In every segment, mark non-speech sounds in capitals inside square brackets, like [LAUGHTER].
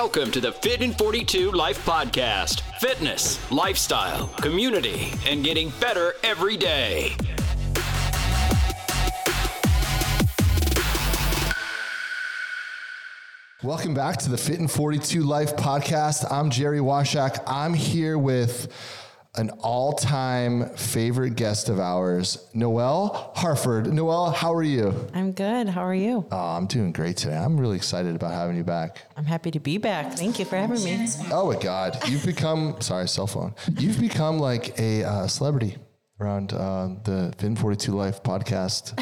Welcome to the Fit in 42 Life Podcast. Fitness, lifestyle, community, and getting better every day. Welcome back to the Fit in 42 Life podcast. I'm Jerry Washak. I'm here with an all time favorite guest of ours, Noelle Harford. Noelle, how are you? I'm good. How are you? Oh, I'm doing great today. I'm really excited about having you back. I'm happy to be back. Thank you for having me. Oh, my God. You've become, [LAUGHS] sorry, cell phone. You've become like a uh, celebrity around uh, the Fit in 42 Life podcast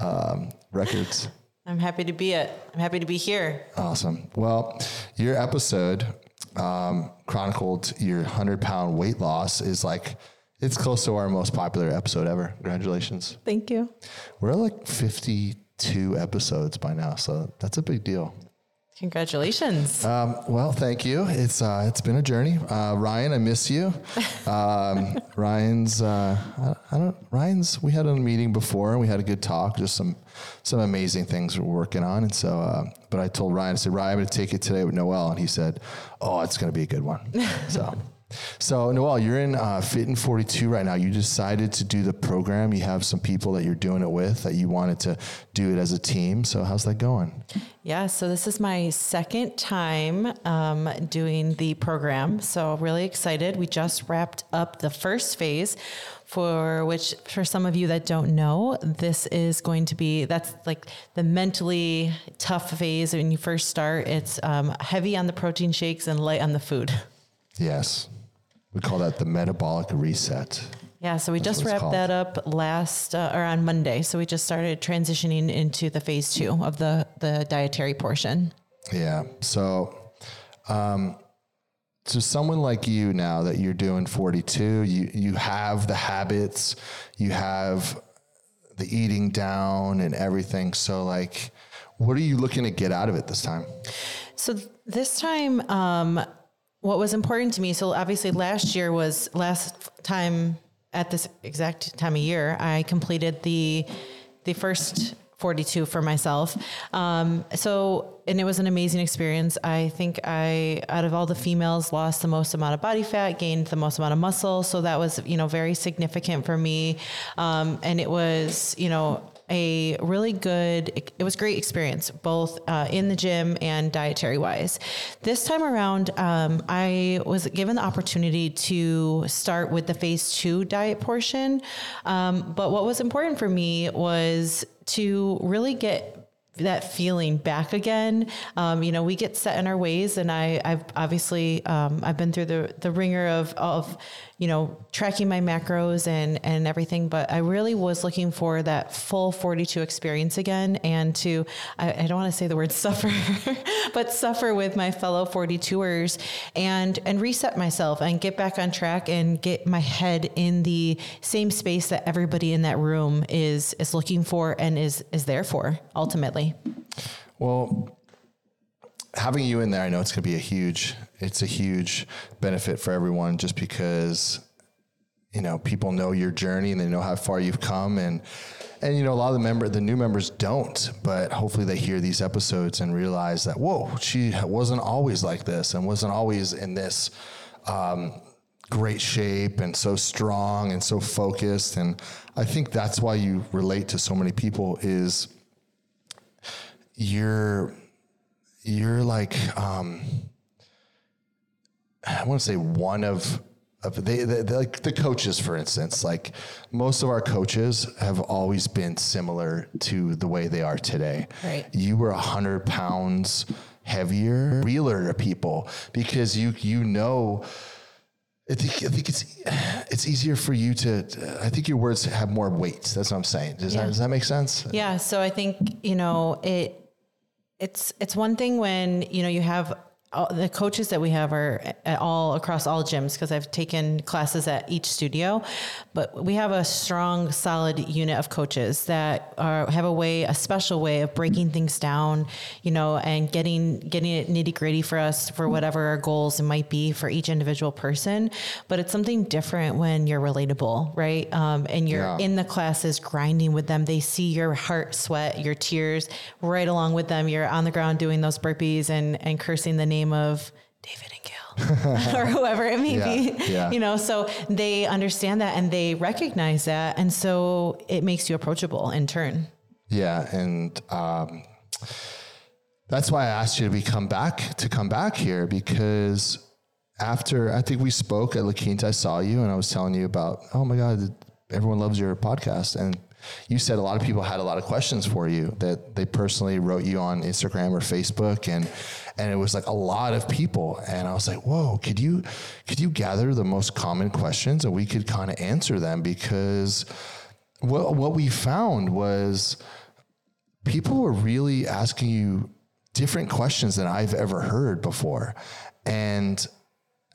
[LAUGHS] um, records. I'm happy to be it. I'm happy to be here. Awesome. Well, your episode um, chronicled your 100 pound weight loss is like, it's close to our most popular episode ever. Congratulations. Thank you. We're at like 52 episodes by now. So that's a big deal. Congratulations. Um, well, thank you. It's uh, it's been a journey. Uh, Ryan, I miss you. Um, [LAUGHS] Ryan's uh, I, I, don't Ryan's. We had a meeting before and we had a good talk. Just some some amazing things we're working on. And so, uh, but I told Ryan, I said, Ryan, I'm going to take it today with Noelle, and he said, Oh, it's going to be a good one. [LAUGHS] so. So Noelle, you're in uh, Fit in 42 right now. You decided to do the program. You have some people that you're doing it with that you wanted to do it as a team. So how's that going? Yeah, so this is my second time um, doing the program. So really excited. We just wrapped up the first phase for which for some of you that don't know this is going to be that's like the mentally tough phase when you first start it's um, heavy on the protein shakes and light on the food yes we call that the metabolic reset. Yeah, so we That's just wrapped that up last uh, or on Monday. So we just started transitioning into the phase two of the the dietary portion. Yeah. So, um, so someone like you now that you're doing 42, you you have the habits, you have the eating down and everything. So like, what are you looking to get out of it this time? So this time, um, what was important to me, so obviously last year was last time at this exact time of year, I completed the the first 42 for myself. Um, so, and it was an amazing experience. I think I, out of all the females, lost the most amount of body fat, gained the most amount of muscle. So that was, you know, very significant for me. Um, and it was, you know, a really good, it was great experience, both uh, in the gym and dietary wise. This time around, um, I was given the opportunity to start with the phase two diet portion. Um, but what was important for me was to really get that feeling back again. Um, you know, we get set in our ways, and I, I've obviously um, I've been through the the ringer of of you know, tracking my macros and, and everything. But I really was looking for that full 42 experience again and to, I, I don't want to say the word [LAUGHS] suffer, but suffer with my fellow 42ers and, and reset myself and get back on track and get my head in the same space that everybody in that room is, is looking for and is, is there for ultimately. Well, having you in there, I know it's going to be a huge, it's a huge benefit for everyone just because, you know, people know your journey and they know how far you've come and, and you know, a lot of the member, the new members don't, but hopefully they hear these episodes and realize that, whoa, she wasn't always like this and wasn't always in this, um, great shape and so strong and so focused. And I think that's why you relate to so many people is you're, you're like um, I want to say one of of they, they, they, like the coaches for instance like most of our coaches have always been similar to the way they are today right you were 100 pounds heavier realer to people because you you know I think, I think it's it's easier for you to. I think your words have more weight. That's what I'm saying. Does yeah. that does that make sense? Yeah. So I think you know it it's it's one thing when you know you have all, the coaches that we have are all across all gyms because I've taken classes at each studio, but we have a strong, solid unit of coaches that are, have a way, a special way of breaking things down, you know, and getting getting it nitty gritty for us for whatever our goals might be for each individual person. But it's something different when you're relatable, right? Um, and you're yeah. in the classes grinding with them. They see your heart, sweat, your tears right along with them. You're on the ground doing those burpees and and cursing the name name of David and Gil [LAUGHS] [LAUGHS] or whoever it may Yeah, be. yeah. You know, so they understand that and they recognize that. And so it makes you approachable in turn. Yeah, and um, that's why I asked you to be come back to come back here because after I think we spoke at La Quinta, I saw you and I was telling you about oh my god, everyone loves your podcast and. You said a lot of people had a lot of questions for you that they personally wrote you on Instagram or Facebook and and it was like a lot of people and I was like, "Whoa, could you could you gather the most common questions and we could kind of answer them because what what we found was people were really asking you different questions than I've ever heard before. And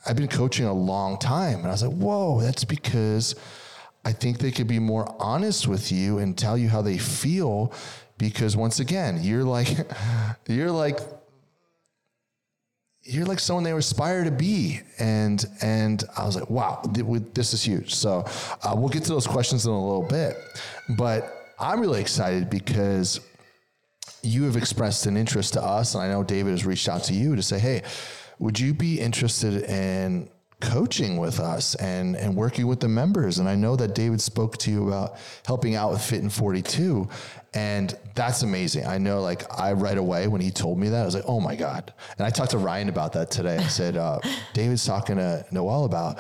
I've been coaching a long time. And I was like, whoa, that's because I think they could be more honest with you and tell you how they feel. Because once again, you're like, [LAUGHS] you're like, you're like someone they aspire to be, and and I was like, wow, this is huge. So uh, we'll get to those questions in a little bit, but I'm really excited because you have expressed an interest to us, and I know David has reached out to you to say, hey, would you be interested in coaching with us and and working with the members? And I know that David spoke to you about helping out with Fit in 42, and that's amazing. I know, like I right away when he told me that, I was like, oh my god. And I talked to Ryan about that today. I said, uh, [LAUGHS] David's talking to Noelle about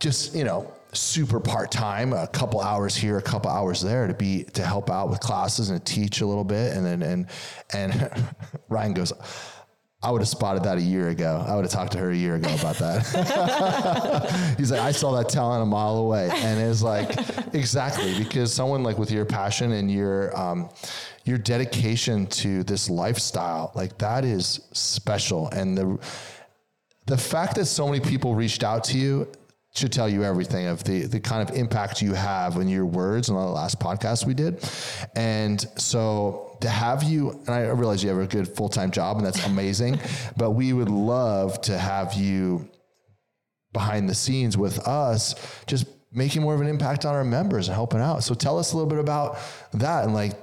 just you know super part time, a couple hours here, a couple hours there to be to help out with classes and teach a little bit, and then and and [LAUGHS] Ryan goes. I would have spotted that a year ago. I would have talked to her a year ago about that. [LAUGHS] He's like, I saw that talent a mile away, and it's like, exactly because someone like with your passion and your um, your dedication to this lifestyle, like that is special, and the the fact that so many people reached out to you should tell you everything of the the kind of impact you have in your words on the last podcast we did. And so to have you, and I realize you have a good full time job, and that's amazing. [LAUGHS] but we would love to have you behind the scenes with us, just making more of an impact on our members and helping out. So tell us a little bit about that and like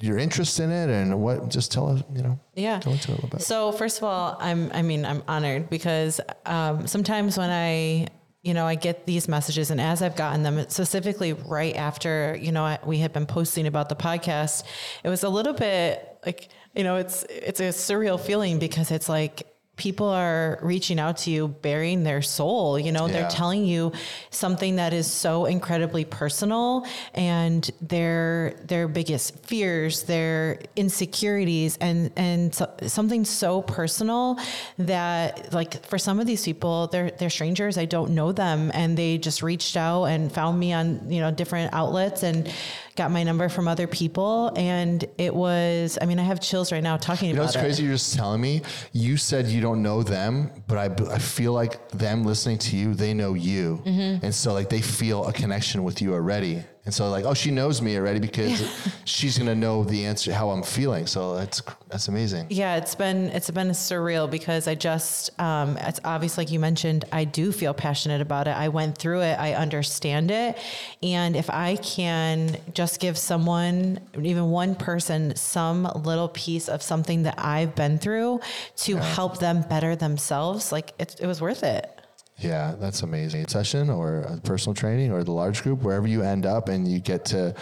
your interest in it and what. Just tell us, you know. Yeah. Into it a little bit. So first of all, I'm I mean I'm honored because um, sometimes when I you know I get these messages and as I've gotten them specifically right after you know we had been posting about the podcast, it was a little bit like you know it's it's a surreal feeling because it's like people are reaching out to you bearing their soul you know Yeah. they're telling you something that is so incredibly personal and their their biggest fears their insecurities and and so, something so personal that like for some of these people they're they're strangers i don't know them and they just reached out and found me on you know different outlets and got my number from other people and it was i mean i have chills right now talking You know about what's crazy? You're just telling me. You said you don't know them, but I, I feel like them listening to you, they know you, Mm-hmm. and so like they feel a connection with you already. And so like, oh, she knows me already because [LAUGHS] she's gonna know the answer how I'm feeling. So that's that's amazing. Yeah, it's been it's been surreal because I just um, it's obvious like you mentioned I do feel passionate about it. I went through it, I understand it, and if I can just give someone, even one person, some little piece of something that I've been through to help them better themselves, like it, it was worth it. Yeah, that's amazing. A session or a personal training or the large group, wherever you end up, and you get to.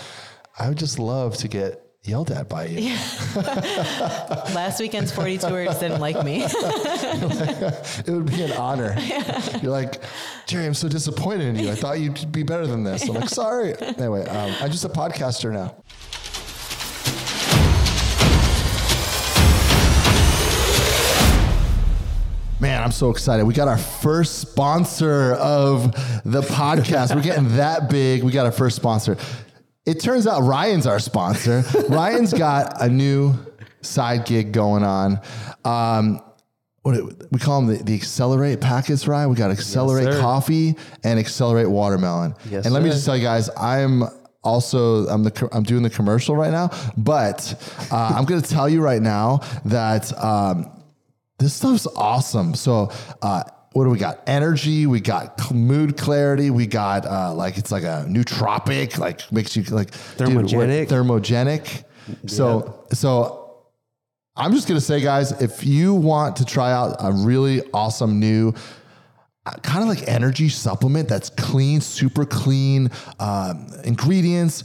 I would just love to get yelled at by you. [LAUGHS] Last weekend's 40 tours didn't like me. [LAUGHS] It would be an honor. You're like, Jerry, I'm so disappointed in you. I thought you'd be better than this. I'm like, sorry. Anyway, um, I'm just a podcaster now. Man, I'm so excited. We got our first sponsor of the podcast. We're getting [LAUGHS] that big. We got our first sponsor. It turns out Ryan's our sponsor. Ryan's got a new side gig going on. Um, what it, we call them the, the accelerate packets, Ryan. We got accelerate sir. coffee and accelerate watermelon. Yes, and let me just tell you guys, I'm also I'm the I'm doing the commercial right now, but uh, I'm going to tell you right now that um, this stuff's awesome. So. Uh, what do we got? Energy. We got mood clarity. We got uh, like it's like a nootropic, like makes you like dude, Thermogenic. thermogenic. So so I'm just gonna say, guys, if you want to try out a really awesome new kind of like energy supplement that's clean, super clean um, ingredients.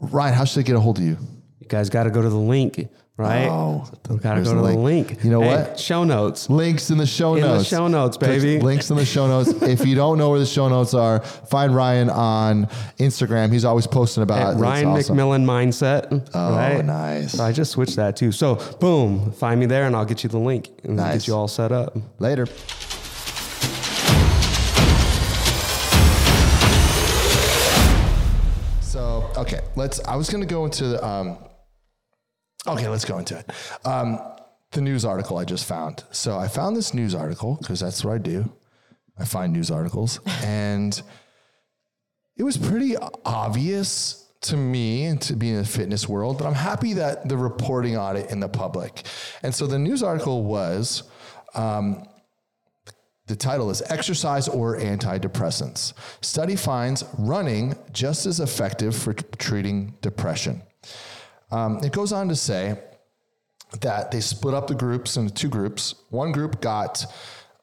Ryan, how should I get a hold of you? You guys got to go to the link, right? Oh, we got to go to the the link. You know Hey, what? Show notes. Links in the show In the notes. show notes, baby. Links in the show notes. [LAUGHS] if you don't know where the show notes are, find Ryan on Instagram. He's always posting about At it. Ryan awesome. McMillan mindset. Oh, right? nice. So I just switched that too. So boom, find me there and I'll get you the link and Nice. get you all set up. Later. So okay, let's. I was to go into the. Um, okay, let's go into it. Um, the news article I just found. So I found this news article because that's what I do. I find news articles, [LAUGHS] and it was pretty obvious to me and to be in the fitness world. But I'm happy that the reporting on it in the public. And so the news article was. Um, the title is Exercise or Antidepressants. Study finds running just as effective for t- treating depression. Um, it goes on to say that they split up the groups into two groups. One group got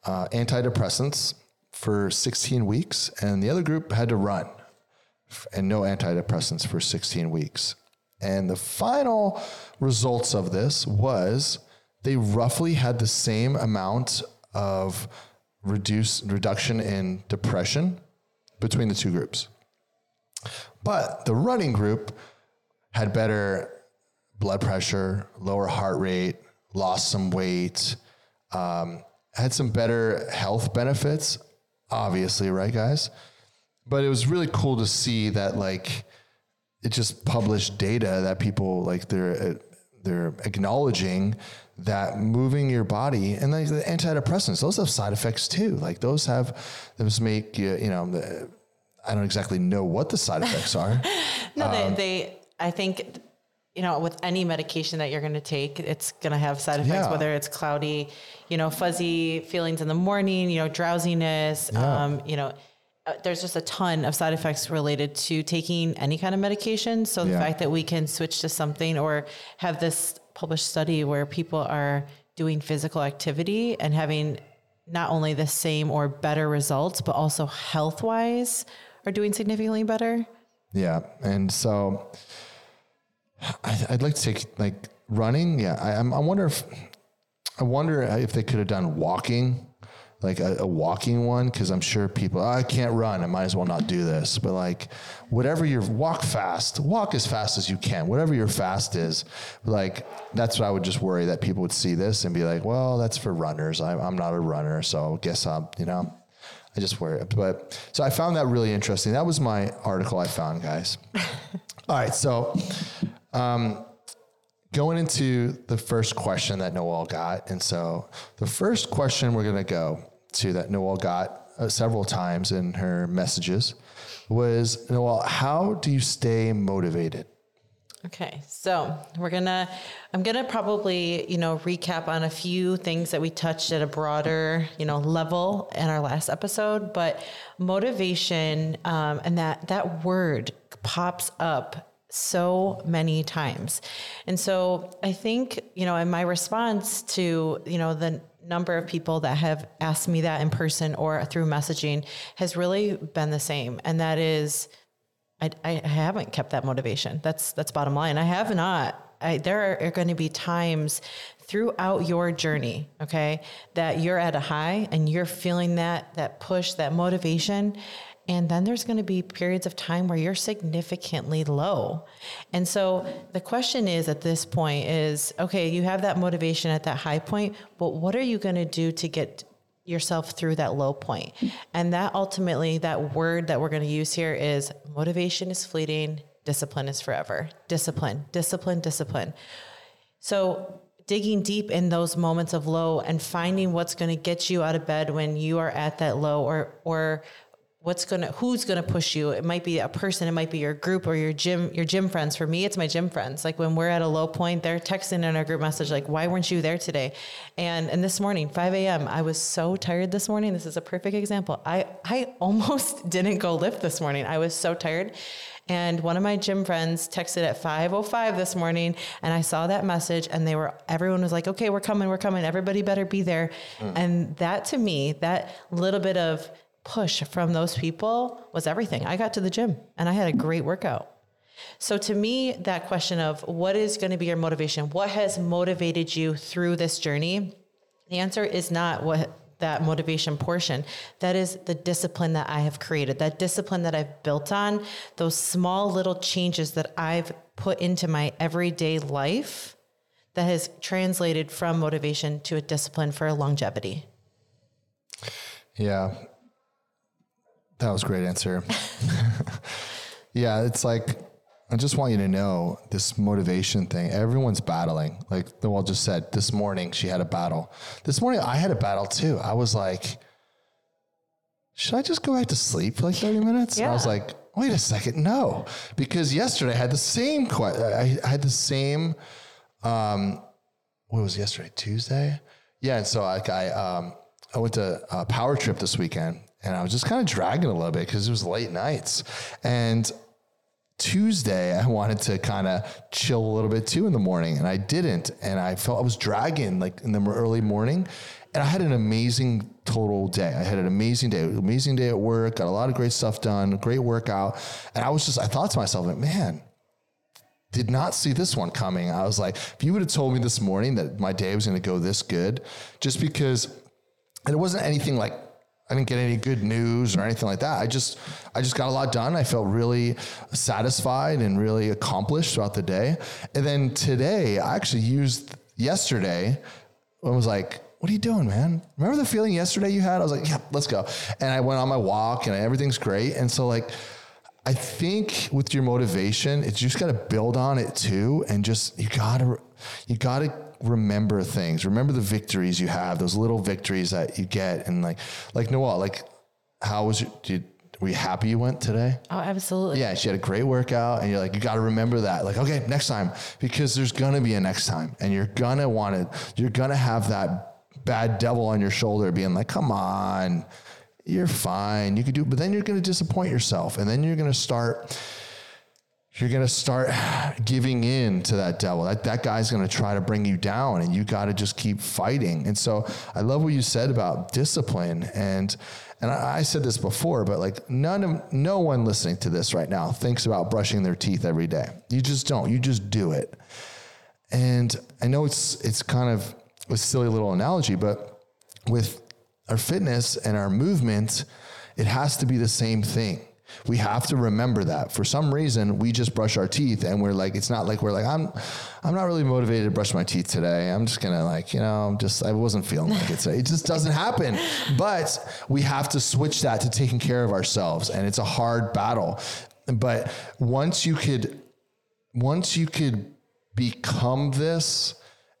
uh, antidepressants for 16 weeks, and the other group had to run and no antidepressants for 16 weeks. And the final results of this was they roughly had the same amount of reduce reduction in depression between the two groups. But the running group had better blood pressure, lower heart rate, lost some weight, um, had some better health benefits, obviously, right, guys? But it was really cool to see that, like, it just published data that people like they're they're acknowledging that moving your body and like the antidepressants those have side effects too like those have those make you you know I don't exactly know what the side effects are [LAUGHS] No, Um, they, they, I think, you know, with any medication that you're going to take, it's going to have side effects, Yeah. whether it's cloudy, you know, fuzzy feelings in the morning, you know, drowsiness, um, you know, uh, there's just a ton of side effects related to taking any kind of medication. So the Yeah. fact that we can switch to something or have this published study where people are doing physical activity and having not only the same or better results, but also health wise are doing significantly better. Yeah, and so I'd like to take like running. Yeah, I, I'm- I wonder if I wonder if they could have done walking, like a, a walking one, because I'm sure people "Oh, I can't run. I might as well not do this. But like whatever your walk fast, walk as fast as you can. Whatever your fast is, like that's what I would just worry that people would see this and be like, well, that's for runners. I, I'm not a runner, so guess I'm you know. I just worry. But so I found that really interesting. That was my article I found, guys. [LAUGHS] All right. So um, going into the first question that Noelle got. And so the first question we're going to go to that Noelle got uh, several times in her messages was Noelle, how do you stay motivated? Okay, so we're gonna, I'm gonna probably, you know, recap on a few things that we touched at a broader, you know, level in our last episode. But motivation, um, and that that word pops up so many times, and so I think, you know, in my response to, you know, the number of people that have asked me that in person or through messaging has really been the same, and that is. I, I haven't kept that motivation. That's that's bottom line. I have not. I, there are, are going to be times throughout your journey, okay, that you're at a high and you're feeling that that push, that motivation, and then there's going to be periods of time where you're significantly low. And so the question is at this point is, okay, you have that motivation at that high point, but what are you going to do to get yourself through that low point. And that ultimately, that word that we're going to use here is motivation is fleeting, discipline is forever. Discipline, discipline, discipline. So, digging deep in those moments of low and finding what's going to get you out of bed when you are at that low or, or, what's gonna who's gonna push you? It might be a person it might be your group or your gym your gym friends. For me it's my gym friends. Like when we're at a low point they're texting in our group message like why weren't you there today? And and this morning 5 a.m i was so tired this morning. This is a perfect example. I i [LAUGHS] almost didn't go lift this morning. I was so tired. And one of my gym friends texted at 5:05 this morning, and I saw that message, and they were everyone was like, "Okay, we're coming, we're coming. Everybody better be there." Mm. And that to me, that little bit of push from those people was everything. I got to the gym and I had a great workout. So to me, that question of what is going to be your motivation? What has motivated you through this journey? The answer is not what that motivation portion. That is the discipline that I have created, that discipline that I've built on, those small little changes that I've put into my everyday life that has translated from motivation to a discipline for longevity. Yeah. That was a great answer. [LAUGHS] yeah, it's like I just want you to know this motivation thing. Everyone's battling. Like Noelle just said, this morning she had a battle. This morning I had a battle too. I was like, should I just go back to sleep for like 30 minutes? And I was like, wait a second, no. Because yesterday I had the same question. I I had the same um, what was yesterday? Tuesday? Yeah. And so like I, um, I went to a power trip this weekend and I was just kind of dragging a little bit because it was late nights. And Tuesday, I wanted to kind of chill a little bit too in the morning, and I didn't. And I felt I was dragging like in the early morning. And I had an amazing total day. I had an amazing day, amazing day at work, got a lot of great stuff done, great workout. And I was just, I thought to myself, like, man, did not see this one coming. I was like, if you would have told me this morning that my day was going to go this good, just because, and it wasn't anything like I didn't get any good news or anything like that. I just, I just got a lot done. I felt really satisfied and really accomplished throughout the day. And then today, I actually used yesterday. I was like, what are you doing, man? Remember the feeling yesterday you had? I was like, yeah, let's go. And I went on my walk and everything's great. And so like, I think with your motivation, it's just got to build on it too, and just you gotta you gotta remember things. Remember the victories you have, those little victories that you get, and like like Noelle, like how was it? Did were you happy you went today? Oh, absolutely. Yeah, she had a great workout, and you're like, you got to remember that. Like, okay, next time, because there's gonna be a next time, and you're gonna want it. You're gonna have that bad devil on your shoulder, being like, come on, you're fine, you can do. But then you're gonna disappoint yourself, and then you're gonna start. You're gonna start giving in to that devil. That that guy's gonna try to bring you down, and you got to just keep fighting. And so, I love what you said about discipline and and I, I said this before, but like none of no one listening to this right now thinks about brushing their teeth every day. You just don't. You just do it. And I know it's it's kind of a silly little analogy, but with our fitness and our movement, it has to be the same thing. We have to remember that. For some reason, we just brush our teeth and we're like, it's not like we're like, I'm I'm not really motivated to brush my teeth today. I'm just gonna like, you know, I'm just I wasn't feeling like it today. It just doesn't happen. But we have to switch that to taking care of ourselves. And it's a hard battle. But once you could once you could become this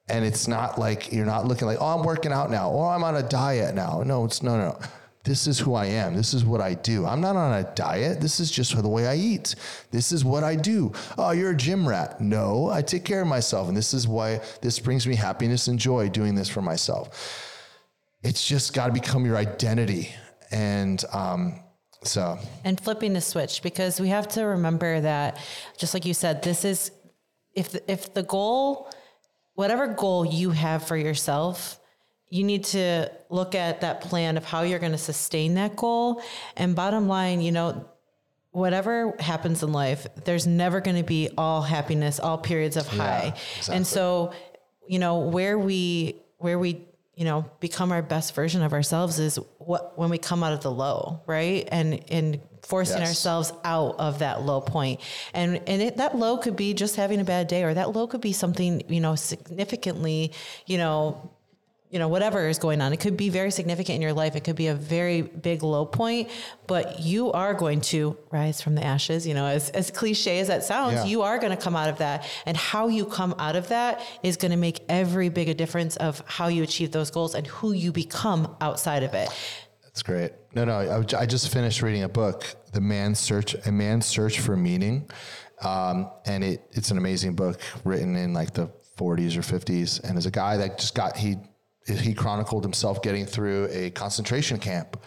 and it's not like you're not looking like oh i'm working out now or i'm on a diet now no it's no no no this is who i am. This is what i do. I'm not on a diet. This is just the way i eat. This is what i do. Oh you're a gym rat. No i take care of myself and this is why this brings me happiness and joy doing this for myself. It's just got to become your identity and um so. And flipping the switch because we have to remember that just like you said this is if the, if the goal whatever goal you have for yourself you need to look at that plan of how you're going to sustain that goal. And bottom line you know whatever happens in life there's never going to be all happiness all periods of high. And so you know where we where we you know become our best version of ourselves is what when we come out of the low right? And and forcing Yes. ourselves out of that low point. And and it, that low could be just having a bad day or that low could be something you know significantly you know you know whatever is going on. It could be very significant in your life. It could be a very big low point but you are going to rise from the ashes. You know as, as cliche as that sounds Yeah. you are going to come out of that. And how you come out of that is going to make every big a difference of how you achieve those goals and who you become outside of it. That's great. No, no, I, I just finished reading a book, The Man's Search, A Man's Search for Meaning, um, and it it's an amazing book written in like the 40s or 50s, and as a guy that just got he he chronicled himself getting through a concentration camp,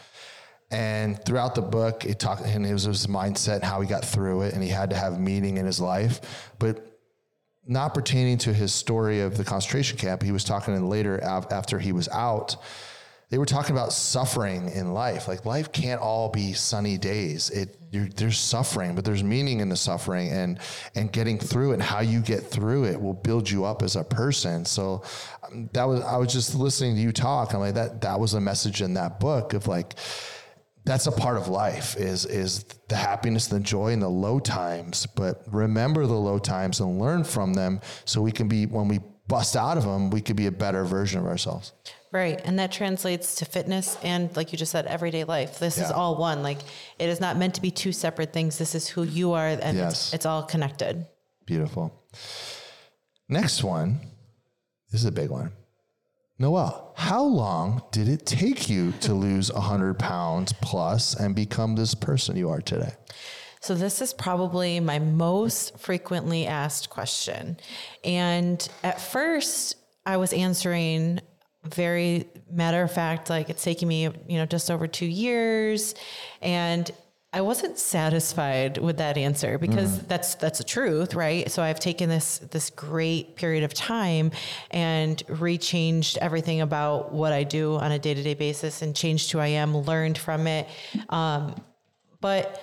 And throughout the book, it talked, and it was his mindset, how he got through it, and he had to have meaning in his life. But not pertaining to his story of the concentration camp, he was talking in later af- after he was out. They were talking about suffering in life. Like life can't all be sunny days. It there's suffering, but there's meaning in the suffering, and and getting through it. And how you get through it will build you up as a person. So um, that was I was just listening to you talk. I'm like that. That was a message in that book of like that's a part of life is is the happiness the joy and the low times but remember the low times and learn from them so we can be when we bust out of them we could be a better version of ourselves Right. And that translates to fitness and, like you just said, everyday life. This is all one. Like, it is not meant to be two separate things. This is who you are, and Yes. it's, it's all connected. beautiful next one this is a big one noelle how long did it take you to [LAUGHS] lose 100 pounds plus and become this person you are today So, this is probably my most frequently asked question. And at first, I was answering very matter of fact, like it's taking me, you know, just over two years. And I wasn't satisfied with that answer because that's that's the truth, right? So I've taken this this great period of time and rechanged everything about what I do on a day to day basis and changed who I am, learned from it. Um, but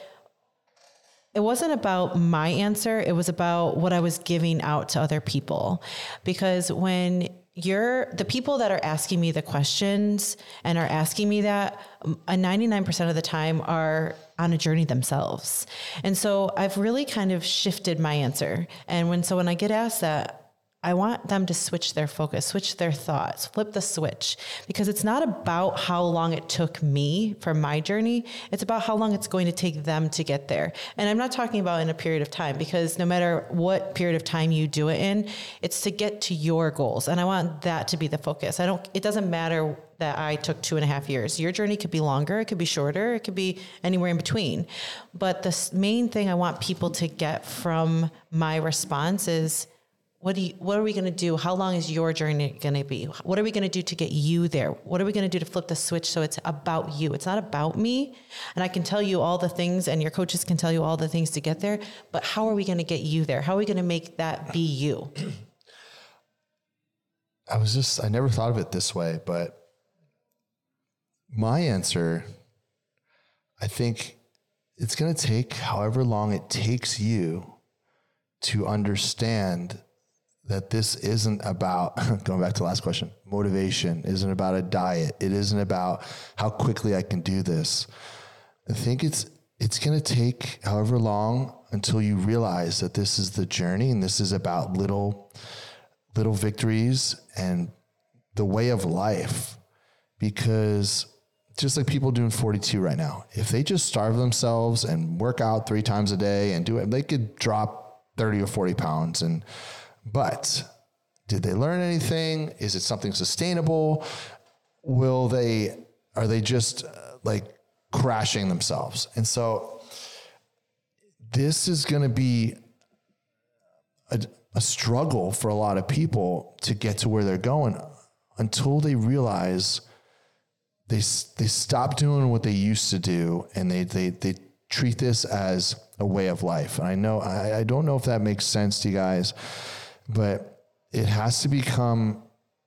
it wasn't about my answer it was about what i was giving out to other people because when you're the people that are asking me the questions and are asking me that um, uh, 99% of the time are on a journey themselves. And so i've really kind of shifted my answer. And when so when i get asked that I want them to switch their focus, switch their thoughts, flip the switch, because it's not about how long it took me for my journey. It's about how long it's going to take them to get there. And I'm not talking about in a period of time, because no matter what period of time you do it in, it's to get to your goals. And I want that to be the focus. I don't, it doesn't matter that I took two and a half years. Your journey could be longer, it could be shorter, it could be anywhere in between. But the main thing I want people to get from my response is, what do you, what are we going to do? How long is your journey going to be? What are we going to do to get you there? What are we going to do to flip the switch so it's about you? It's not about me. And I can tell you all the things and your coaches can tell you all the things to get there, but how are we going to get you there? How are we going to make that be you? I was just, I never thought of it this way, but my answer, I think it's going to take however long it takes you to understand that this isn't about, [LAUGHS] going back to the last question, motivation isn't about a diet. It isn't about how quickly I can do this. I think it's, it's going to take however long until you realize that this is the journey and this is about little, little victories and the way of life because just like people doing 42 right now if they just starve themselves and work out three times a day and do it they could drop 30 or 40 pounds and but did they learn anything? Is it something sustainable? Will they are they just uh, like crashing themselves? And so this is going to be a, a struggle for a lot of people to get to where they're going until they realize they they stop doing what they used to do and they they they treat this as a way of life. And I know I, I don't know if that makes sense to you guys, but it has to become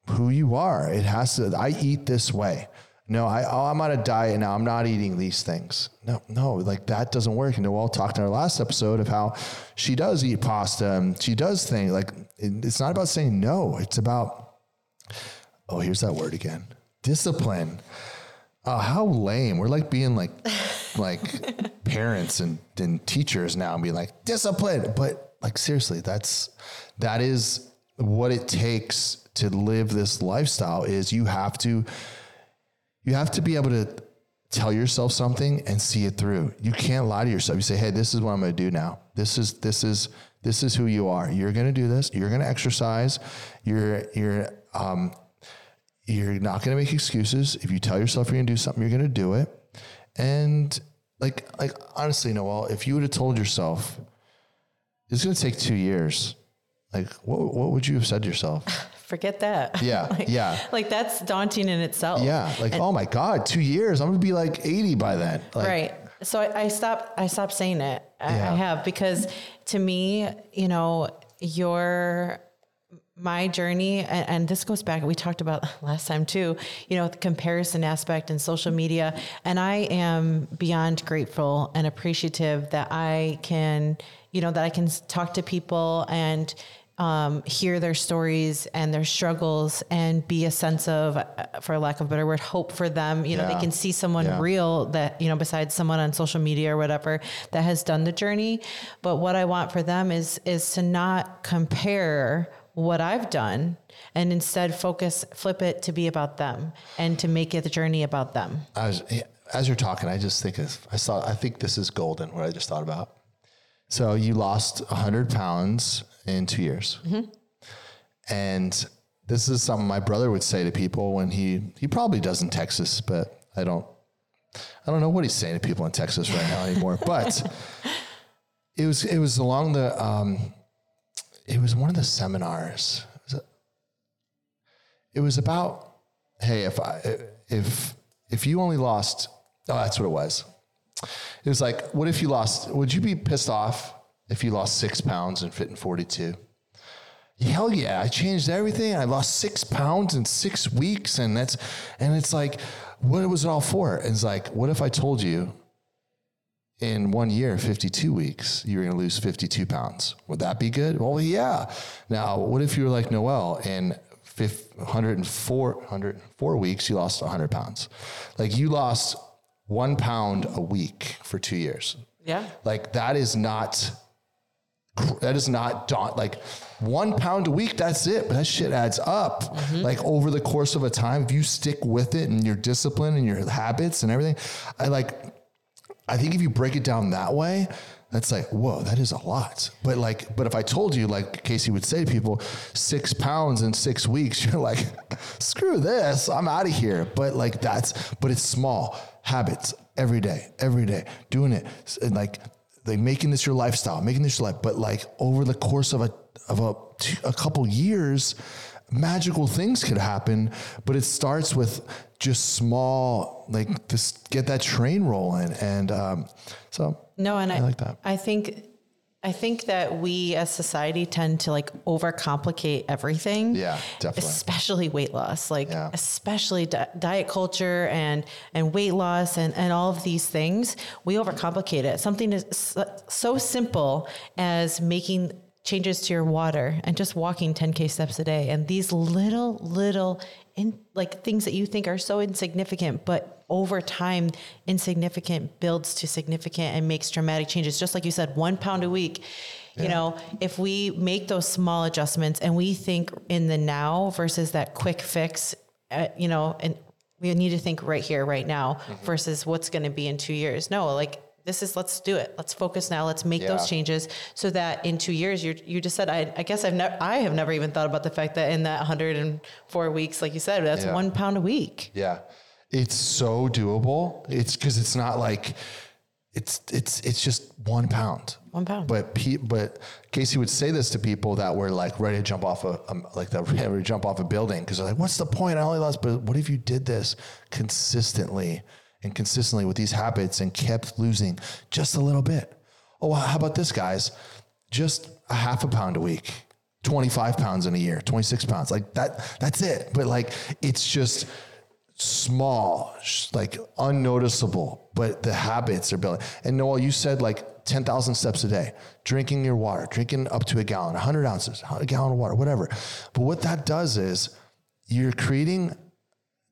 who you are. It has to. I eat this way. No, I, oh, I'm on a diet now. I'm not eating these things. No, no, like that doesn't work. And Noelle talked in our last episode of how she does eat pasta and she does things like it, it's not about saying no. It's about, oh, here's that word again discipline. Oh, how lame. We're like being like, [LAUGHS] like parents and, and teachers now and being like discipline. But like, seriously, that's, that is what it takes to live this lifestyle is you have to, you have to be able to tell yourself something and see it through. You can't lie to yourself. You say, "Hey, this is what I'm going to do now. This is this is this is who you are. You're going to do this. You're going to exercise. You're you're um you're not going to make excuses. If you tell yourself you're going to do something, you're going to do it. And like like honestly, Noelle, if you would have told yourself it's going to take 2 years, like what what would you have said to yourself? [LAUGHS] forget that. Yeah, [LAUGHS] like, yeah. Like that's daunting in itself. Yeah. Like, oh my God, two years. I'm going to be like 80 by then. Like, right. So I, I stopped. I stopped saying it. I, Yeah. I have because to me, you know, your my journey, and, and this goes back. We talked about [LAUGHS] last time too. You know, the comparison aspect in social media, and I am beyond grateful and appreciative that I can, you know, that I can talk to people and um, hear their stories and their struggles and be a sense of, uh, for lack of a better word, hope for them. You know, Yeah. they can see someone Yeah. real that, you know, besides someone on social media or whatever that has done the journey. But what I want for them is, is to not compare what I've done and instead focus, flip it to be about them and to make it the journey about them. As, as you're talking, I just think of, I saw, I think this is golden, what I just thought about. So you lost 100 pounds in two years. And this is something my brother would say to people when he, he probably does in Texas, but I don't, I don't know what he's saying to people in Texas right now anymore. [LAUGHS] But it was, it was along the, um, it was one of the seminars. It was, a, it was about, hey, if I, if, if you only lost, oh, that's what it was. It was like, what if you lost, would you be pissed off if you lost six pounds and fit in 42? Hell yeah, I changed everything. I lost six pounds in six weeks. And that's, and it's like, what was it all for? And it's like, what if I told you in one year, 52 weeks, you're going to lose 52 pounds? Would that be good? Well, yeah. Now, what if you were like Noelle in fif- 104, 104 weeks, you lost 100 pounds? Like you lost one pound a week for two years. Yeah. Like that is not that is not daunt like one pound a week that's it but that shit adds up. Mm-hmm. Like over the course of a time if you stick with it and your discipline and your habits and everything i like i think if you break it down that way that's like whoa that is a lot. But like but if i told you like casey would say to people six pounds in six weeks [LAUGHS] you're like screw this i'm out of here. But like that's but it's small habits every day every day doing it and like like making this your lifestyle, making this your life. But like over the course of a of a a couple years, magical things could happen. But it starts with just small, like this get that train rolling, and um, so No, and I, I like that. I think I think that we as society tend to like overcomplicate everything. Yeah, definitely. Especially weight loss, like Yeah. especially di- diet culture and and weight loss and and all of these things. We overcomplicate it. Something is so, so simple as making changes to your water and just walking 10k steps a day and these little little in like things that you think are so insignificant but over time insignificant builds to significant and makes dramatic changes. Just like you said one pound a week you know if we make those small adjustments and we think in the now versus that quick fix uh, you know and we need to think right here right now versus what's going to be in two years. No like this is let's do it. Let's focus now. Let's make Yeah. those changes so that in two years you you just said I, I guess I've never I have never even thought about the fact that in that 104 weeks like you said that's Yeah. one pound a week. Yeah. It's so doable. It's because it's not like it's it's it's just one pound. One pound. But pe- but Casey would say this to people that were like ready to jump off a um, like that ready to jump off a building because they're like, what's the point? I only lost. But what if you did this consistently and consistently with these habits and kept losing just a little bit? Oh, well, how about this, guys? Just a half a pound a week. 25 pounds in a year, 26 pounds. Like that, that's it. But like, it's just small, like unnoticeable, but the habits are building. And Noelle, you said like 10,000 steps a day, drinking your water, drinking up to a gallon, 100 ounces, a gallon of water, whatever. But what that does is you're creating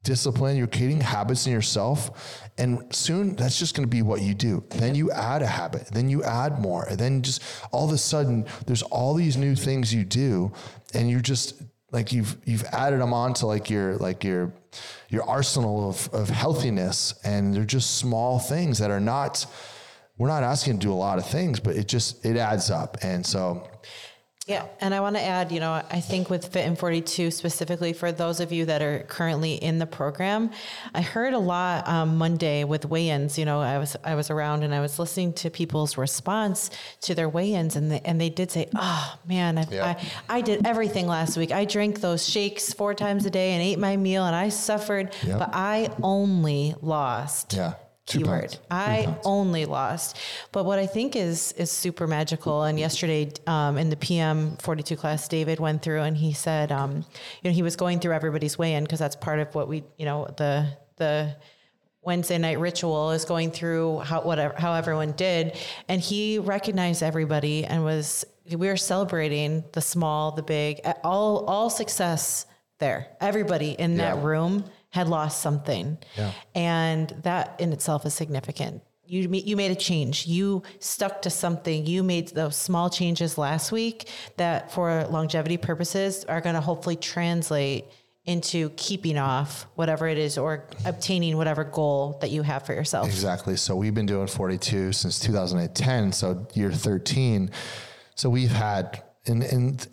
discipline, you're creating habits in yourself, and soon that's just going to be what you do. Then you add a habit, then you add more, and then just all of a sudden there's all these new things you do, and you're just like you've you've added them onto like your like your your arsenal of of healthiness, and they're just small things that are not. We're not asking to do a lot of things, but it just it adds up, and so Yeah, and I want to add, you know, I think with Fit in 42 specifically for those of you that are currently in the program, I heard a lot um, Monday with weigh-ins. You know, I was I was around and I was listening to people's response to their weigh-ins, and they, and they did say, "Oh man, I, Yeah. I I did everything last week. I drank those shakes four times a day and ate my meal, and I suffered, Yep. but I only lost." Yeah. Two keyword. pounds. I pounds. only lost. But what I think is is super magical. And yesterday um, in the PM 42 class, David went through and he said, um, you know, he was going through everybody's weigh in because that's part of what we, you know, the the Wednesday night ritual is going through how whatever how everyone did, and he recognized everybody and was we were celebrating the small, the big, all all success there. Everybody in that room had lost something, Yeah. and that in itself is significant. You you made a change. You stuck to something. You made those small changes last week that, for longevity purposes, are going to hopefully translate into keeping off whatever it is or obtaining whatever goal that you have for yourself. Exactly. So we've been doing 42 since 2010. So year 13. So we've had, and, and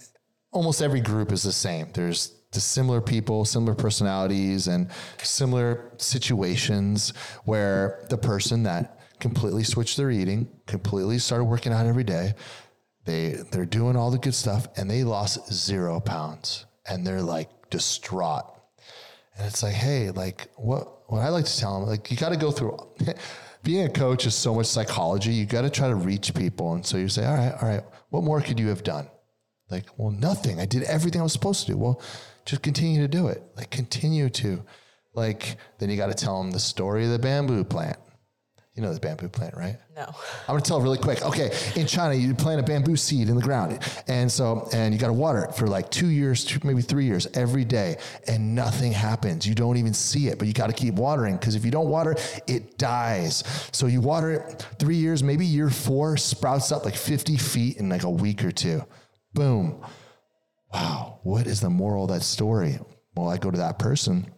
almost every group is the same. There's the similar people, similar personalities, and similar situations where the person that completely switched their eating, completely started working out every day, they they're doing all the good stuff, and they lost zero pounds, and they're like distraught. And it's like, hey, like what what I like to tell them, like you got to go through. [LAUGHS] Being a coach is so much psychology. You got to try to reach people, and so you say, all right, all right, what more could you have done? Like, well, nothing. I did everything I was supposed to do. Well, just continue to do it. Like, continue to, like. Then you got to tell them the story of the bamboo plant. You know the bamboo plant, right? No. I'm gonna tell really quick. Okay, in China, you plant a bamboo seed in the ground, and so and you got to water it for like two years, two, maybe three years every day, and nothing happens. You don't even see it, but you got to keep watering because if you don't water, it dies. So you water it three years, maybe year four, sprouts up like 50 feet in like a week or two. Boom. Wow. What is the moral of that story? Well, I go to that person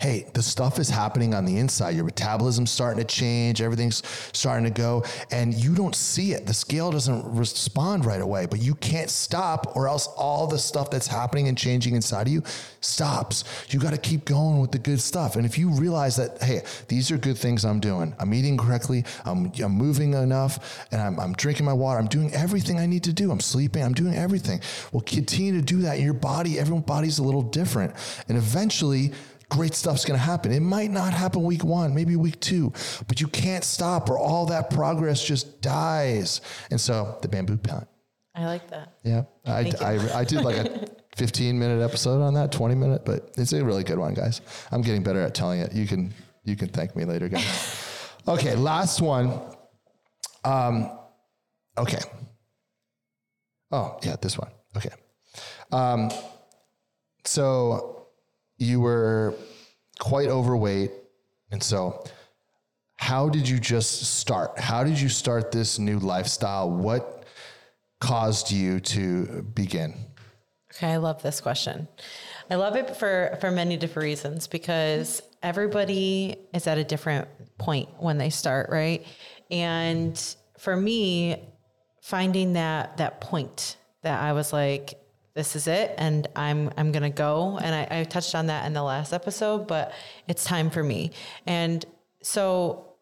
hey, the stuff is happening on the inside. Your metabolism's starting to change, everything's starting to go, and you don't see it. The scale doesn't respond right away, but you can't stop, or else all the stuff that's happening and changing inside of you stops. You got to keep going with the good stuff. And if you realize that, hey, these are good things I'm doing, I'm eating correctly, I'm, I'm moving enough, and I'm, I'm drinking my water, I'm doing everything I need to do, I'm sleeping, I'm doing everything. Well, continue to do that. Your body, everyone's body's a little different. And eventually, great stuff's going to happen. It might not happen week one, maybe week two, but you can't stop or all that progress just dies. And so the bamboo plant. I like that. Yeah. I, I, I did like a [LAUGHS] 15 minute episode on that, 20 minute, but it's a really good one, guys. I'm getting better at telling it. You can, you can thank me later, guys. [LAUGHS] Okay. Last one. Um, okay. Oh, yeah, this one. Okay. Um, so you were quite overweight. And so, how did you just start? How did you start this new lifestyle? What caused you to begin? Okay, I love this question. I love it for for many different reasons because everybody is at a different point when they start, right? And for me, finding that that point that I was like, this is it, and I'm I'm gonna go. And I, I touched on that in the last episode, but it's time for me. And so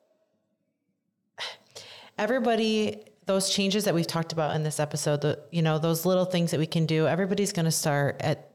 everybody those changes that we've talked about in this episode the you know those little things that we can do everybody's going to start at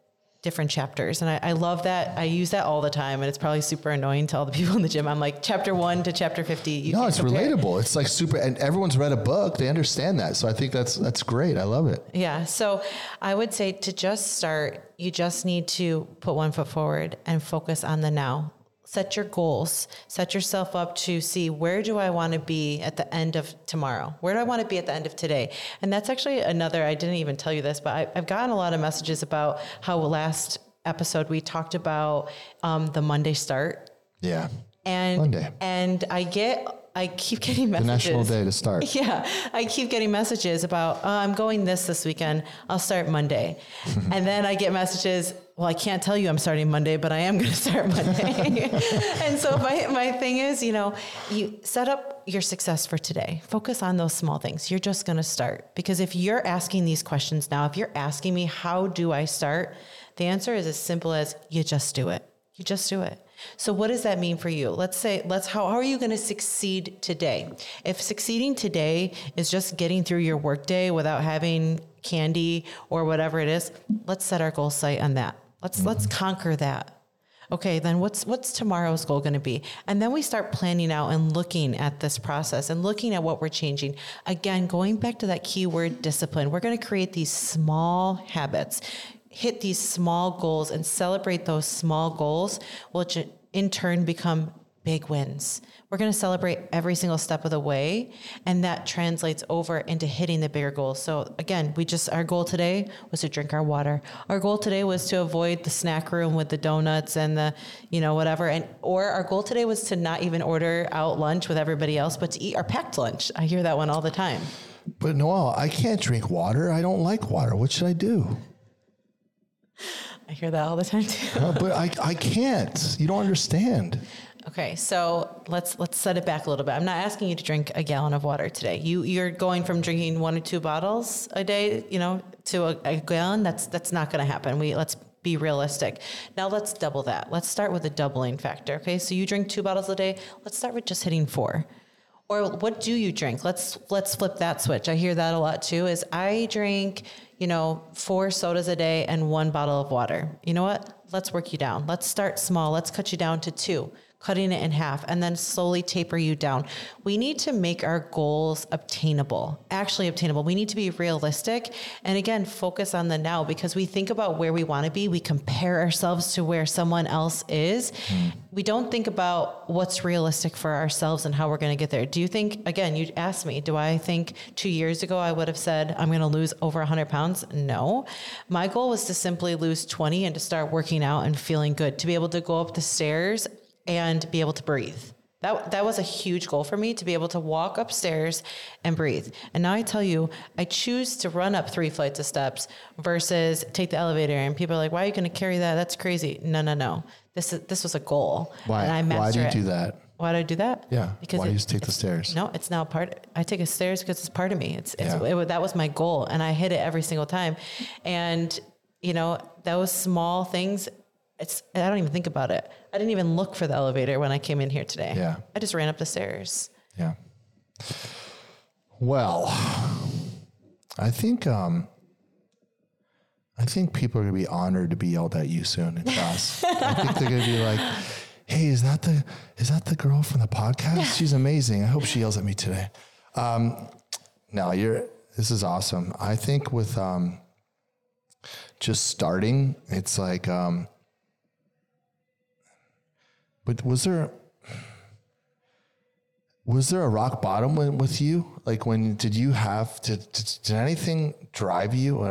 different chapters and I, I love that i use that all the time and it's probably super annoying to all the people in the gym i'm like chapter 1 to chapter 50 you No, it's relatable. It's like super, and everyone's read a book. They understand that. So I think that's that's great. I love it. Yeah. So I would say to just start, you just need to put one foot forward and focus on the now. Set your goals. Set yourself up to see where do I want to be at the end of tomorrow? Where do I want to be at the end of today? And that's actually another, I didn't even tell you this, but I, I've gotten a lot of messages about how last episode we talked about um, the Monday start. Yeah. And, Monday. and I get, I keep getting The messages. national day to start. [LAUGHS] Yeah, I keep getting messages about oh, I'm going this this weekend. I'll start Monday, [LAUGHS] and then I get messages. Well, I can't tell you I'm starting Monday, but I am going [LAUGHS] to start Monday. [LAUGHS] and so my my thing is, you know, you set up your success for today. Focus on those small things. You're just going to start. Because if you're asking these questions now, if you're asking me, how do I start? The answer is as simple as you just do it. You just do it. So what does that mean for you? Let's say let's how, how are you going to succeed today? If succeeding today is just getting through your workday without having candy or whatever it is, let's set our goal site on that. Let's mm-hmm. let's conquer that. Okay, then what's what's tomorrow's goal going to be? And then we start planning out and looking at this process and looking at what we're changing. Again, going back to that keyword discipline, we're going to create these small habits hit these small goals and celebrate those small goals, which in turn become big wins. We're going to celebrate every single step of the way, and that translates over into hitting the bigger goals. So again, we just our goal today was to drink our water. Our goal today was to avoid the snack room with the donuts and the, you know, whatever. And or our goal today was to not even order out lunch with everybody else, but to eat our packed lunch. I hear that one all the time. But Noelle, I can't drink water. I don't like water. What should I do? I hear that all the time too. uh, but I, I can't. You don't understand. Okay, so let's let's set it back a little bit. I'm not asking you to drink a gallon of water today. You you're going from drinking one or two bottles a day, you know, to a, a gallon. That's that's not going to happen. We let's be realistic. Now let's double that. Let's start with a doubling factor. Okay, so you drink two bottles a day. Let's start with just hitting four. Or what do you drink? Let's let's flip that switch. I hear that a lot too. Is I drink you know, four sodas a day and one bottle of water. You know what? Let's work you down. Let's start small. Let's cut you down to two cutting it in half, and then slowly taper you down. We need to make our goals obtainable, actually obtainable. We need to be realistic and again, focus on the now because we think about where we want to be. We compare ourselves to where someone else is. Mm. We don't think about what's realistic for ourselves and how we're going to get there. Do you think, again, you asked me, do I think two years ago I would have said I'm going to lose over 100 pounds? No. My goal was to simply lose 20 and to start working out and feeling good, to be able to go up the stairs and be able to breathe. That, that was a huge goal for me to be able to walk upstairs and breathe. And now I tell you, I choose to run up three flights of steps versus take the elevator. And people are like, why are you going to carry that? That's crazy. No, no, no. This is, this was a goal. Why? And I why do you it. do that? Why do I do that? Yeah. Because why it, do you just take the stairs? No, it's now part. I take a stairs because it's part of me. It's, it's yeah. it, that was my goal, and I hit it every single time. And you know, those small things it's I don't even think about it. I didn't even look for the elevator when I came in here today. Yeah. I just ran up the stairs. Yeah. Well, I think um I think people are gonna be honored to be yelled at you soon in class. [LAUGHS] I think they're gonna be like, "Hey, is that the is that the girl from the podcast? She's amazing. I hope she yells at me today." Um, no, you're. This is awesome. I think with um, just starting, it's like um, but was there was there a rock bottom with you? Like when did you have to did, did anything drive you?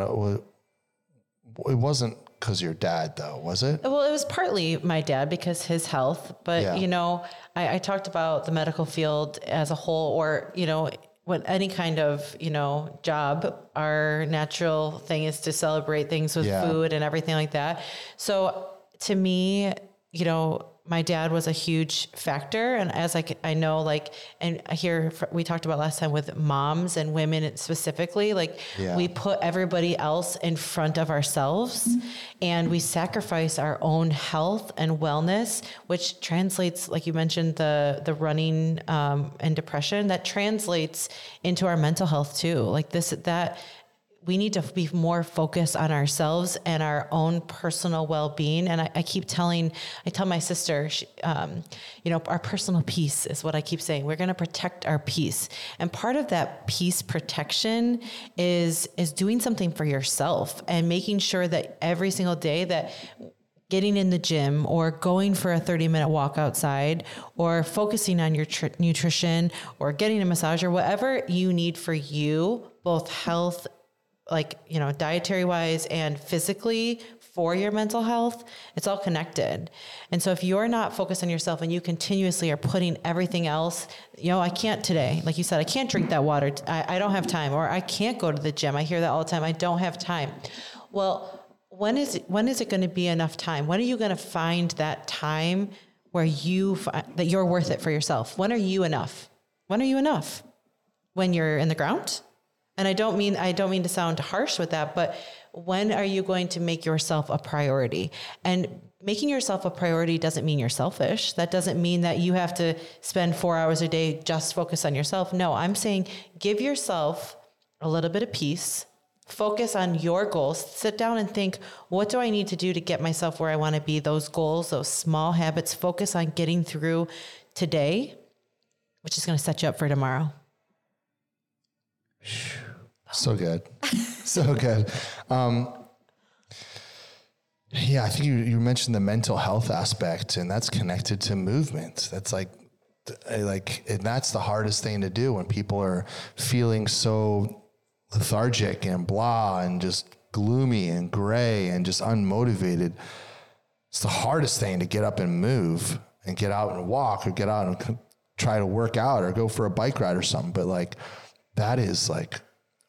It wasn't because your dad though, was it? Well, it was partly my dad because his health, but yeah. you know, I, I talked about the medical field as a whole, or you know, what any kind of you know job our natural thing is to celebrate things with yeah. food and everything like that so to me you know my dad was a huge factor. And as I, I know like and I hear we talked about last time with moms and women specifically like yeah. we put everybody else in front of ourselves and we sacrifice our own health and wellness which translates like you mentioned the the running um, and depression that translates into our mental health too. Like this that we need to be more focused on ourselves and our own personal well-being. And i, I keep telling i tell my sister she, um, you know our personal peace is what i keep saying. We're going to protect our peace. And part of that peace protection is is doing something for yourself and making sure that every single day that getting in the gym or going for a 30 minute walk outside or focusing on your tr- nutrition or getting a massage or whatever you need for you both health like, you know, dietary wise and physically for your mental health, it's all connected. And so if you're not focused on yourself and you continuously are putting everything else, you know, I can't today, like you said, I can't drink that water. I, don't have time, or I can't go to the gym. I hear that all the time. I don't have time. Well, when is when is it going to be enough time? When are you going to find that time where you that you're worth it for yourself? When are you enough? When are you enough? When you're in the ground? And I don't mean I don't mean to sound harsh with that, but when are you going to make yourself a priority? And making yourself a priority doesn't mean you're selfish. That doesn't mean that you have to spend 4 hours a day just focus on yourself. No, I'm saying give yourself a little bit of peace. Focus on your goals. Sit down and think, what do I need to do to get myself where I want to be? Those goals, those small habits, focus on getting through today, which is going to set you up for tomorrow. So good. so good. Um, yeah, I think you, you mentioned the mental health aspect, and that's connected to movement. That's like, like, and that's the hardest thing to do when people are feeling so lethargic and blah and just gloomy and gray and just unmotivated. It's the hardest thing to get up and move and get out and walk or get out and try to work out or go for a bike ride or something. But like, that is like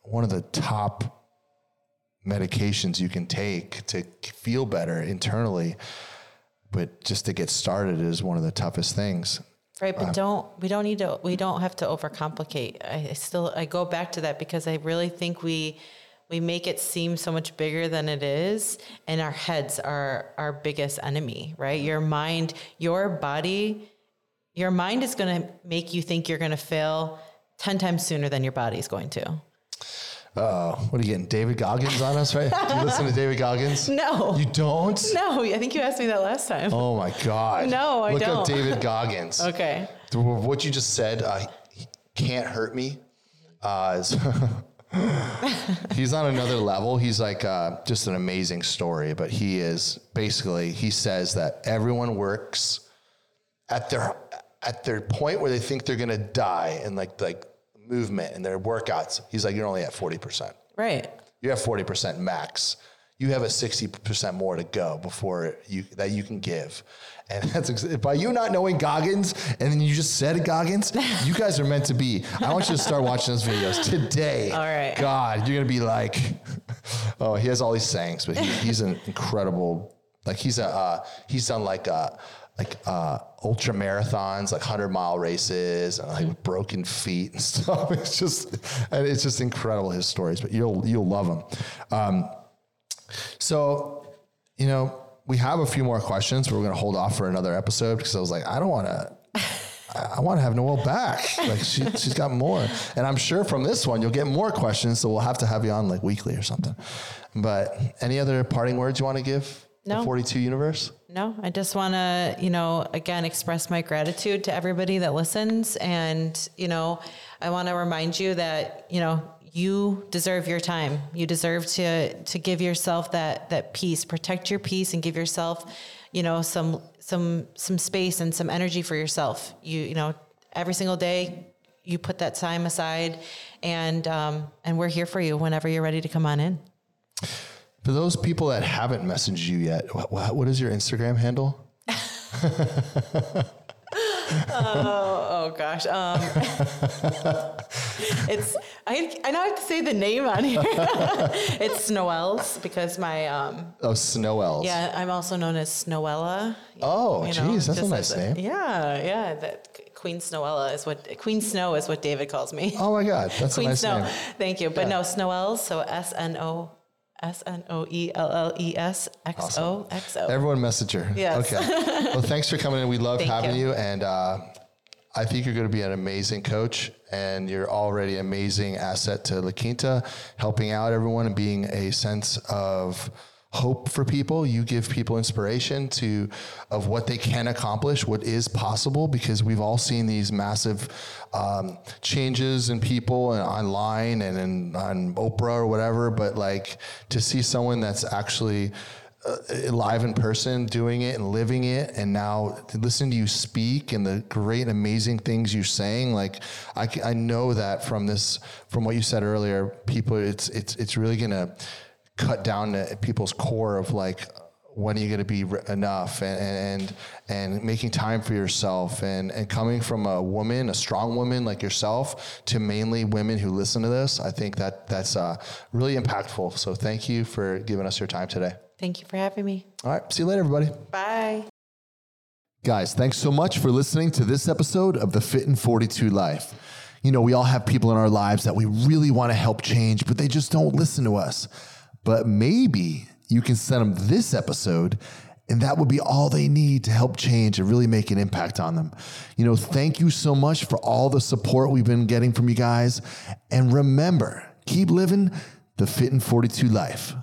one of the top medications you can take to feel better internally. But just to get started is one of the toughest things. Right, but um, don't we don't need to we don't have to overcomplicate. I, I still I go back to that because I really think we we make it seem so much bigger than it is and our heads are our biggest enemy, right? Your mind, your body, your mind is going to make you think you're going to fail 10 times sooner than your body's going to. Uh, what are you getting? David Goggins on us, right? Do you listen to David Goggins? [LAUGHS] No. You don't? No, I think you asked me that last time. Oh my God. No, I Look don't. Look up David [LAUGHS] Goggins. Okay. What you just said, uh, can't hurt me. Uh, is [LAUGHS] he's on another level. He's like uh, just an amazing story, but he is basically, he says that everyone works at their at their point where they think they're gonna die and like like movement and their workouts. He's like, you're only at 40%. Right. You're at 40% max. You have a 60% more to go before you that you can give. And [LAUGHS] that's by you not knowing Goggins, and then you just said Goggins, [LAUGHS] you guys are meant to be. I want you to start watching those videos today. [LAUGHS] All right. God, you're gonna be like, oh, he has all these sayings, but he, he's an incredible, like he's a, uh, he's done like a, like uh, ultra marathons, like hundred mile races, and like broken feet and [LAUGHS] stuff. It's just, and it's just incredible his stories. But you'll you'll love them. Um, so, you know, we have a few more questions. We're going to hold off for another episode because I was like, I don't want to. I want to have Noelle back. Like she, she's got more, and I'm sure from this one you'll get more questions. So we'll have to have you on like weekly or something. But any other parting words you want to give? No. The 42 universe. No, I just want to, you know, again, express my gratitude to everybody that listens. And, you know, I want to remind you that, you know, you deserve your time. You deserve to, to give yourself that, that peace, protect your peace and give yourself, you know, some, some, some space and some energy for yourself. You, you know, every single day you put that time aside and, um, and we're here for you whenever you're ready to come on in. For those people that haven't messaged you yet, what, what is your Instagram handle? [LAUGHS] [LAUGHS] Oh, oh gosh. Um, [LAUGHS] it's I I know I have to say the name on here. it's Snowells because my um Oh, Snowells. yeah I'm also known as Snowella. Oh, you know, geez, that's a nice as name. Yeah, yeah. That Queen Snowella is what Queen Snow is what David calls me. Oh my God, that's Queen a nice Snow. name. Thank you. But no, Snowells. So S N O S N O E L L E S X O X O. Everyone message her. Yes. Okay. well, thanks for coming in. We love [LAUGHS] Thank having you. you. And uh, I think you're going to be an amazing coach, and you're already an amazing asset to La Quinta, helping out everyone and being a sense of hope for people. You give people inspiration to of what they can accomplish, what is possible, because we've all seen these massive um, changes in people and online and in, on Oprah or whatever. But like to see someone that's actually uh, live in person, doing it and living it, and now listening to you speak and the great, amazing things you're saying. Like I, I know that from this, from what you said earlier, people, it's it's it's really gonna cut down to people's core of like when are you going to be enough and, and and making time for yourself and and coming from a woman a strong woman like yourself to mainly women who listen to this i think that that's uh, really impactful so thank you for giving us your time today Thank you for having me. all right see you later everybody Bye. Guys, thanks so much for listening to this episode of the Fit in 42 Life. You know, we all have people in our lives that we really want to help change, but they just don't listen to us. But maybe you can send them this episode and that would be all they need to help change and really make an impact on them. You know, thank you so much for all the support we've been getting from you guys. And remember, keep living the Fit in 42 life.